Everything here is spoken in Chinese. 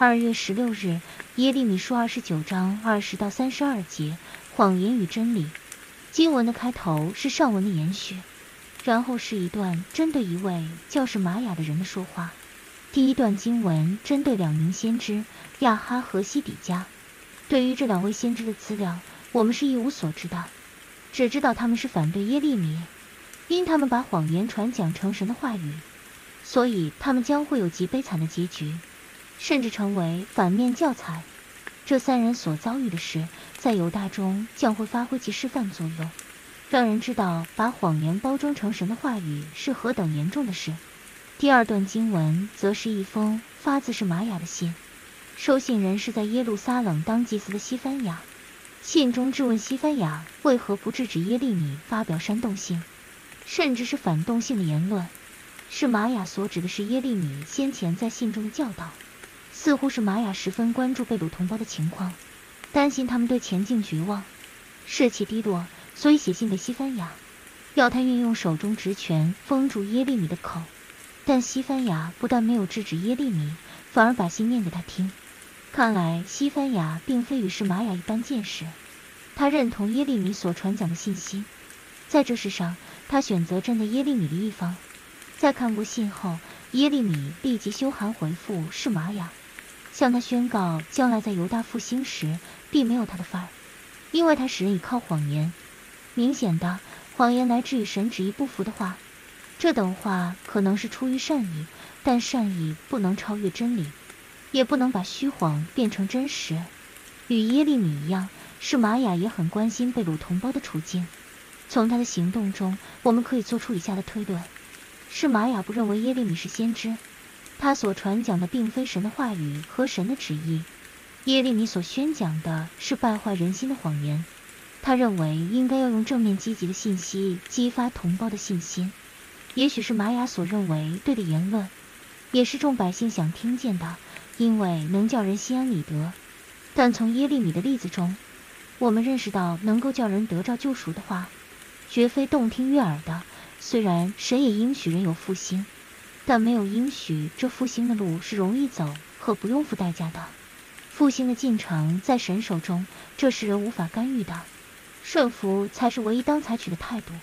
二月十六日，耶利米书二十九章二十到三十二节，谎言与真理。经文的开头是上文的延续，然后是一段针对一位叫是玛雅的人的说话。第一段经文针对两名先知亚哈和西底家。对于这两位先知的资料，我们是一无所知的，只知道他们是反对耶利米，因他们把谎言传讲成神的话语，所以他们将会有极悲惨的结局。甚至成为反面教材。这三人所遭遇的事，在犹大中将会发挥其示范作用，让人知道把谎言包装成神的话语是何等严重的事。第二段经文则是一封发自是玛雅的信，收信人是在耶路撒冷当祭司的西番雅。信中质问西番雅为何不制止耶利米发表煽动性，甚至是反动性的言论。是玛雅所指的是耶利米先前在信中的教导。似乎是玛雅十分关注被掳同胞的情况，担心他们对前进绝望，士气低落，所以写信给西番雅，要他运用手中职权封住耶利米的口。但西番雅不但没有制止耶利米，反而把信念给他听。看来西番雅并非与示玛雅一般见识，他认同耶利米所传讲的信息，在这事上他选择站在耶利米的一方。在看过信后，耶利米立即修函回复是玛雅。向他宣告，将来在犹大复兴时，必没有他的份儿，因为他使人倚靠谎言。明显的，谎言来自与神旨意不符的话。这等话可能是出于善意，但善意不能超越真理，也不能把虚谎变成真实。与耶利米一样，是玛雅也很关心被掳同胞的处境。从他的行动中，我们可以做出以下的推论：是玛雅不认为耶利米是先知。他所传讲的并非神的话语和神的旨意，耶利米所宣讲的是败坏人心的谎言。他认为应该要用正面积极的信息激发同胞的信心，也许是玛雅所认为对的言论，也是众百姓想听见的，因为能叫人心安理得。但从耶利米的例子中，我们认识到能够叫人得着救赎的话，绝非动听悦耳的。虽然神也应许人有复兴。但没有应许，这复兴的路是容易走和不用付代价的。复兴的进程在神手中，这是人无法干预的。顺服才是唯一当采取的态度。